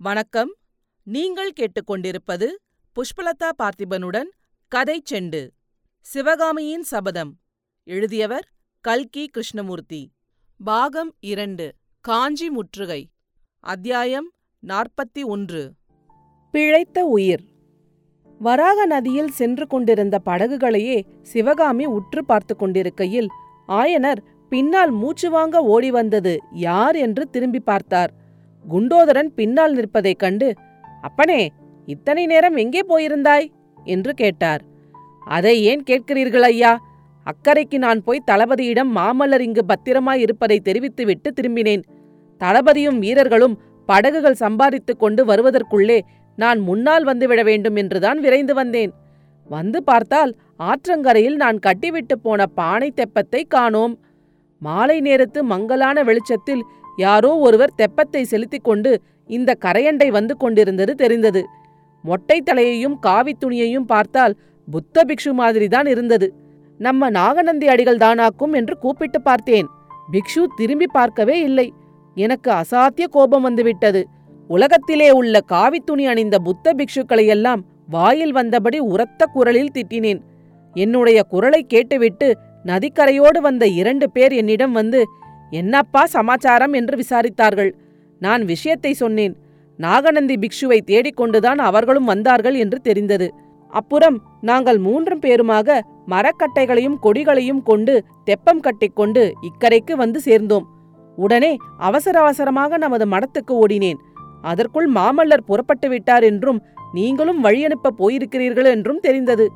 வணக்கம். நீங்கள் கேட்டுக்கொண்டிருப்பது புஷ்பலதா பார்த்திபனுடன் கதை செண்டு. சிவகாமியின் சபதம். எழுதியவர் கல்கி கிருஷ்ணமூர்த்தி. பாகம் இரண்டு காஞ்சி முற்றுகை. அத்தியாயம் நாற்பத்தி ஒன்று. பிழைத்த உயிர். வராக நதியில் சென்று கொண்டிருந்த படகுகளையே சிவகாமி உற்று பார்த்து கொண்டிருக்கையில் ஆயனர் பின்னால் மூச்சு வாங்க ஓடி வந்தது யார் என்று திரும்பி பார்த்தார். குண்டோதரன் பின்னால் நிற்பதைக் கண்டு அப்பனே இத்தனை நேரம் எங்கே போயிருந்தாய்? என்று கேட்டார். அதை ஏன் கேட்கிறீர்கள் ஐயா? அக்கறைக்கு நான் போய் தளபதியிடம் மாமல்லர் இங்கு பத்திரமாய் இருப்பதை தெரிவித்துவிட்டு திரும்பினேன். தளபதியும் வீரர்களும் படகுகள் சம்பாதித்துக் கொண்டு வருவதற்குள்ளே நான் முன்னால் வந்துவிட வேண்டும் என்றுதான் விரைந்து வந்தேன். வந்து பார்த்தால் ஆற்றங்கரையில் நான் கட்டிவிட்டு போன பானை தெப்பத்தை காணோம். மாலை நேரத்து மங்கலான வெளிச்சத்தில் யாரோ ஒருவர் தெப்பத்தை செலுத்திக் கொண்டு இந்த கரையண்டை வந்து கொண்டிருந்தது தெரிந்தது. மொட்டை தலையையும் காவி துணியையும் பார்த்தால் புத்த பிக்ஷு மாதிரிதான் இருந்தது. நம்ம நாகநந்தி அடிகள் தானாக்கும் என்று கூப்பிட்டு பார்த்தேன். பிக்ஷு திரும்பி பார்க்கவே இல்லை. எனக்கு அசாத்திய கோபம் வந்துவிட்டது. உலகத்திலே உள்ள காவித்துணி அணிந்த புத்த பிக்ஷுக்களையெல்லாம் வாயில் வந்தபடி உரத்த குரலில் திட்டினேன். என்னுடைய குரலை கேட்டுவிட்டு நதிக்கரையோடு வந்த இரண்டு பேர் என்னிடம் வந்து என்னப்பா சமாச்சாரம் என்று விசாரித்தார்கள். நான் விஷயத்தை சொன்னேன். நாகநந்தி பிக்ஷுவை தேடிக்கொண்டுதான் அவர்களும் வந்தார்கள் என்று தெரிந்தது. அப்புறம் நாங்கள் மூன்றும் பேருமாக மரக்கட்டைகளையும் கொடிகளையும் கொண்டு தெப்பம் கட்டிக்கொண்டு இக்கரைக்கு வந்து சேர்ந்தோம். உடனே அவசர அவசரமாக நமது மடத்துக்கு ஓடினேன். அதற்குள் மாமல்லர் புறப்பட்டு விட்டார் என்றும் நீங்களும் வழியனுப்ப போயிருக்கிறீர்கள் என்றும் தெரிந்தது.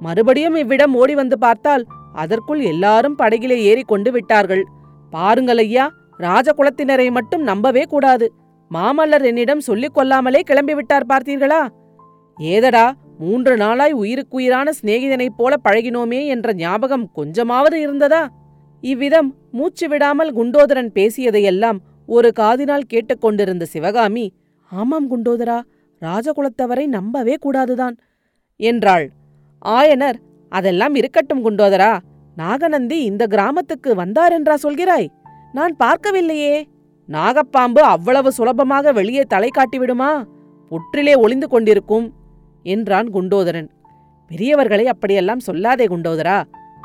மறுபடியும் இவ்விடம் ஓடி வந்து பார்த்தால் அதற்குள் எல்லாரும் படகிலே ஏறி கொண்டு விட்டார்கள். பாருங்கள் ஐயா ராஜகுலத்தினரை மட்டும் நம்பவே கூடாது. மாமல்லர் என்னிடம் சொல்லிக் கொள்ளாமலே கிளம்பிவிட்டார் பார்த்தீர்களா? ஏதடா மூன்று நாளாய் உயிருக்குயிரான சிநேகிதனைப் போல பழகினோமே என்ற ஞாபகம் கொஞ்சமாவது இருந்ததா? இவ்விதம் மூச்சு விடாமல் குண்டோதரன் பேசியதையெல்லாம் ஒரு காதினால் கேட்டுக்கொண்டிருந்த சிவகாமி ஆமாம் குண்டோதரா ராஜகுலத்தவரை நம்பவே கூடாதுதான் என்றாள். ஆயனர் அதெல்லாம் இருக்கட்டும் குண்டோதரா நாகநந்தி இந்த கிராமத்துக்கு வந்தாரென்றா சொல்கிறாய்? நான் பார்க்கவில்லையே. நாகப்பாம்பு அவ்வளவு சுலபமாக வெளியே தலை காட்டிவிடுமா புற்றிலே ஒளிந்து கொண்டிருக்கும் என்றான் குண்டோதரன். பெரியவர்களை அப்படியெல்லாம் சொல்லாதே குண்டோதரா.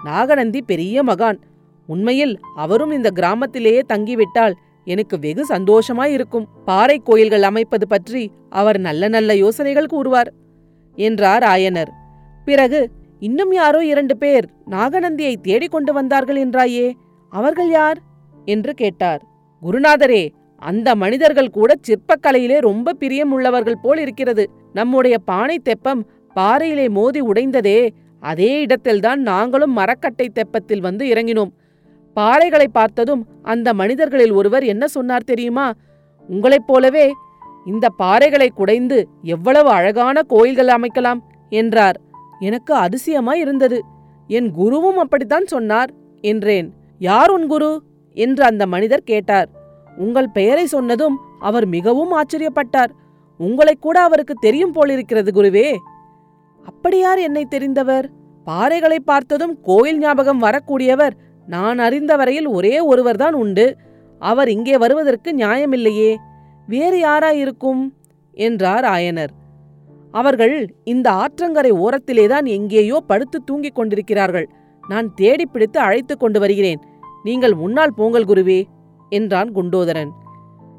நாகநந்தி பெரிய மகான். உண்மையில் அவரும் இந்த கிராமத்திலேயே தங்கிவிட்டால் எனக்கு வெகு சந்தோஷமாயிருக்கும் பாறை கோயில்கள் அமைப்பது பற்றி அவர் நல்ல நல்ல யோசனைகள் கூறுவார் என்றார் ஆயனர். பிறகு இன்னும் யாரோ இரண்டு பேர் நாகநந்தியை தேடிக் கொண்டு வந்தார்கள் என்றாயே. அவர்கள் யார்? என்று கேட்டார். குருநாதரே அந்த மனிதர்கள் கூட சிற்பக்கலையிலே ரொம்ப பிரியம் உள்ளவர்கள் போல் இருக்கிறது. நம்முடைய பானை தெப்பம் பாறையிலே மோதி உடைந்ததே. அதே இடத்தில்தான் நாங்களும் மரக்கட்டை தெப்பத்தில் வந்து இறங்கினோம். பாறைகளை பார்த்ததும் அந்த மனிதர்களில் ஒருவர் என்ன சொன்னார் தெரியுமா? உங்களைப் போலவே இந்த பாறைகளை குடைந்து எவ்வளவு அழகான கோயில்கள் அமைக்கலாம் என்றார். எனக்கு அதிசயமாய் இருந்தது. என் குருவும் அப்படித்தான் சொன்னார். என்றேன். யார் உன் குரு? என்று அந்த மனிதர் கேட்டார். உங்கள் பெயரை சொன்னதும் அவர் மிகவும் ஆச்சரியப்பட்டார். உங்களை கூட அவருக்கு தெரியும் போலிருக்கிறது குருவே. அப்படியார் என்னை தெரிந்தவர்? பாறைகளை பார்த்ததும் கோயில் ஞாபகம் வரக்கூடியவர். நான் அறிந்த வரையில் ஒரே ஒருவர்தான் உண்டு. அவர் இங்கே வருவதற்கு நியாயமில்லையே. வேறு யாராயிருக்கும்? என்றார் ஆயனர். அவர்கள் இந்த ஆற்றங்கரை ஓரத்திலேதான் எங்கேயோ படுத்து தூங்கிக் கொண்டிருக்கிறார்கள். நான் தேடி பிடித்து அழைத்துக் கொண்டு வருகிறேன். நீங்கள் முன்னால் போங்கள் குருவே என்றான் குண்டோதரன்.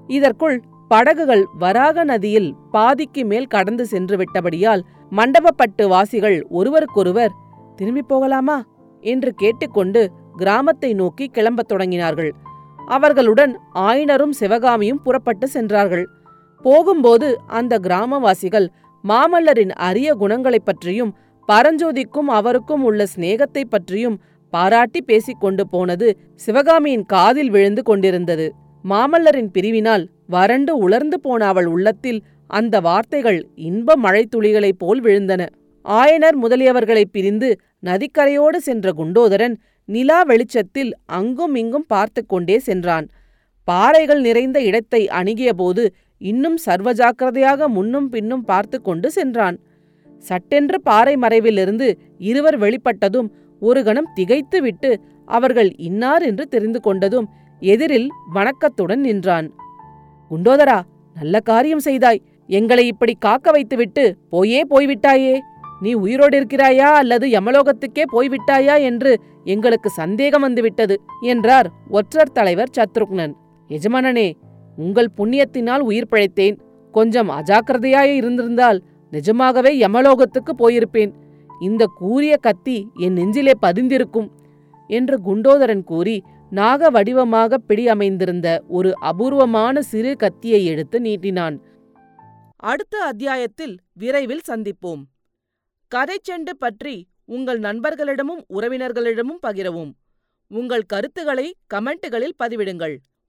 இதற்குள் படகுகள் வராக நதியில் பாதிக்கு மேல் கடந்து சென்று விட்டபடியால் மண்டபப்பட்டு வாசிகள் ஒருவருக்கொருவர் திரும்பி போகலாமா? என்று கேட்டுக்கொண்டு கிராமத்தை நோக்கி கிளம்பத் தொடங்கினார்கள். அவர்களுடன் ஆயினரும் சிவகாமியும் புறப்பட்டு சென்றார்கள். போகும்போது அந்த கிராமவாசிகள் மாமல்லரின் அரிய குணங்களைப் பற்றியும் பரஞ்சோதிக்கும் அவருக்கும் உள்ள சிநேகத்தைப் பற்றியும் பாராட்டி பேசிக் கொண்டு போனது சிவகாமியின் காதில் விழுந்து கொண்டிருந்தது. மாமல்லரின் பிரிவினால் வறண்டு உலர்ந்து போன அவள் உள்ளத்தில் அந்த வார்த்தைகள் இன்ப மழைத்துளிகளைப் போல் விழுந்தன. ஆயனர் முதலியவர்களைப் பிரிந்து நதிக்கரையோடு சென்ற குண்டோதரன் நிலா வெளிச்சத்தில் அங்கும் இங்கும் பார்த்து கொண்டே சென்றான். பாறைகள் நிறைந்த இடத்தை அணுகியபோது இன்னும் சர்வ ஜாக்கிரதையாக முன்னும் பின்னும் பார்த்து கொண்டு சென்றான். சட்டென்று பாறை மறைவிலிருந்து இருவர் வெளிப்பட்டதும் ஒரு கணம் திகைத்துவிட்டு அவர்கள் இன்னார் என்று தெரிந்து கொண்டதும் எதிரில் வணக்கத்துடன் நின்றான். குண்டோதரா நல்ல காரியம் செய்தாய். எங்களை இப்படி காக்க வைத்துவிட்டு போயே போய்விட்டாயே. நீ உயிரோடு இருக்கிறாயா அல்லது யமலோகத்துக்கே போய்விட்டாயா என்று எங்களுக்கு சந்தேகம் வந்துவிட்டது என்றார் ஒற்றர் தலைவர் சத்ருக்னன். எஜமானனே உங்கள் புண்ணியத்தினால் உயிர் பிழைத்தேன். கொஞ்சம் அஜாக்கிரதையாய் இருந்திருந்தால் நிஜமாகவே யமலோகத்துக்கு போயிருப்பேன். இந்த கூரிய கத்தி என் நெஞ்சிலே பதிந்திருக்கும் என்று குண்டோதரன் கூறி நாக வடிவமாக பிடி அமைந்திருந்த ஒரு அபூர்வமான சிறு கத்தியை எடுத்து நீட்டினான். அடுத்த அத்தியாயத்தில் விரைவில் சந்திப்போம். கதைச்செண்டு பற்றி உங்கள் நண்பர்களிடமும் உறவினர்களிடமும் பகிரவும். உங்கள் கருத்துக்களை கமெண்ட்டுகளில் பதிவிடுங்கள்.